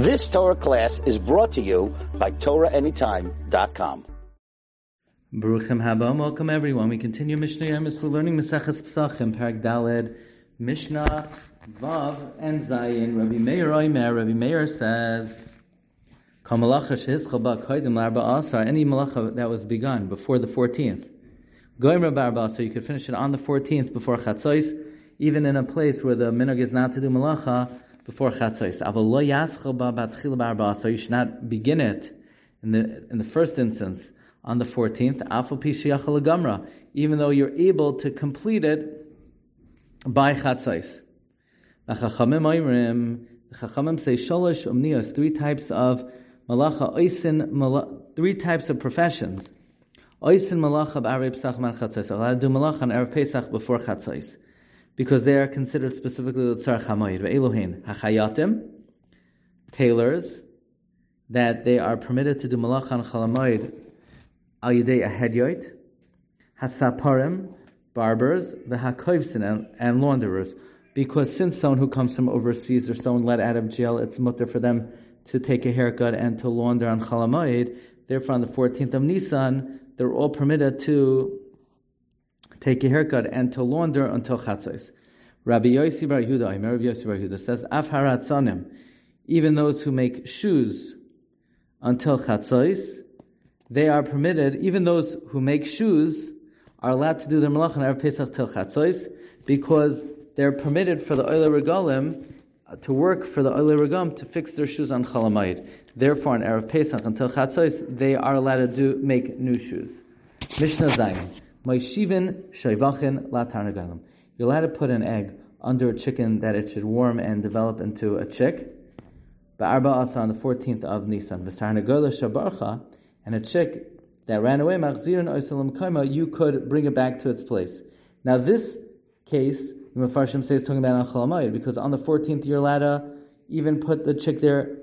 This Torah class is brought to you by TorahAnytime.com. Baruchim haba, welcome everyone. We continue Mishnah Yomis. We're learning Maseches Pesachim, Perek Daled, Mishnah, Vav, and Zayin. Rabbi Meir Oimer, Rabbi Meir says, any malacha that was begun before the 14th. Goyim Rabbi so you could finish it on the 14th before Chatzos, even in a place where the minog is not to do malacha before Chatzos. So you should not begin it in the, in the first instance on the 14th, even though you're able to complete it by Chatzos. The Chachamim say sholosh umnios, three types of malacha, oisin, three types of professions. Oisin malacha b'arei pesach man chatzos. To do malacha on Erev Pesach before chatzos. Because they are considered specifically the tzar chamoyed. Ve'elohin, hachayatim, tailors, that they are permitted to do malacha on al yidei ahedyoit, hasaparim, barbers, the hakoivsin, and, launderers. Because since someone who comes from overseas or someone let out of jail, it's mutter for them to take a haircut and to launder on Chalamayid. Therefore, on the 14th of Nisan, they're all permitted to take a haircut and to launder until Chatzos. Rabbi Yossi Bar Yehuda, Rabbi Yossi Bar Yehuda says, Af haratzanim, even those who make shoes until Chatzos, they are permitted, even those who make shoes are allowed to do their malach on Pesach till Chatzos, because they're permitted for the Oile Regalim uh, to work for the Oile to fix their shoes on Chalamayid. Therefore, on Erev Pesach until Chatzos, they are allowed to do make new shoes. Mishnah Zayin. Moishivin Shaivachin La Tarnagalim. You're allowed to put an egg under a chicken that it should warm and develop into a chick. Ba'arba Asa on the 14th of Nisan. V'sarnagola Shabarcha. And a chick that ran away, Machzirin Oisalam Kaima, you could bring it back to its place. Now this case the Mefarshim says talking about Achalamayid, because on the 14th you're allowed to even put the chick there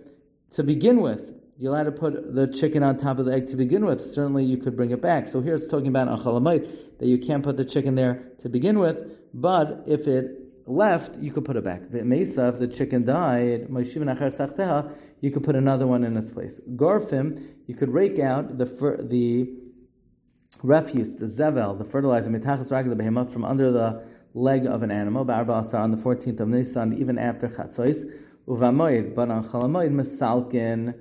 to begin with. You're allowed to put the chicken on top of the egg to begin with. Certainly you could bring it back. So here it's talking about Achalamayid, that you can't put the chicken there to begin with, but if it left, you could put it back. The Mesa, if the chicken died, you could put another one in its place. Gorfim, you could rake out the the refuse, the zevel, the fertilizer, mitachas from under the leg of an animal, on the 14th of Nisan, even after Chatzos, Uvamoid, but on Chalamoid, Mesalkin,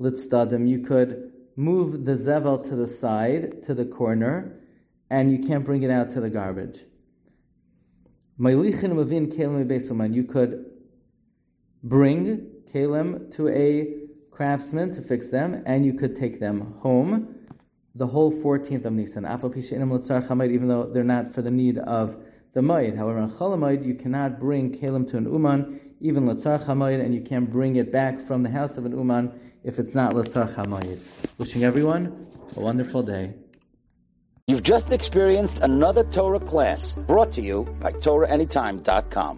Litzdadim, you could move the Zevel to the side, to the corner, and you can't bring it out to the garbage. Mailichin Mavin Besuman, you could bring Kalim to a craftsman to fix them, and you could take them home. The whole 14th of Nisan, even though they're not for the need of the Maid. However, on Chalamayid, you cannot bring Kalim to an Uman, even Latzar Chamayid, and you can't bring it back from the house of an Uman if it's not Latzar Chamayid. Wishing everyone a wonderful day. You've just experienced another Torah class brought to you by TorahAnytime.com.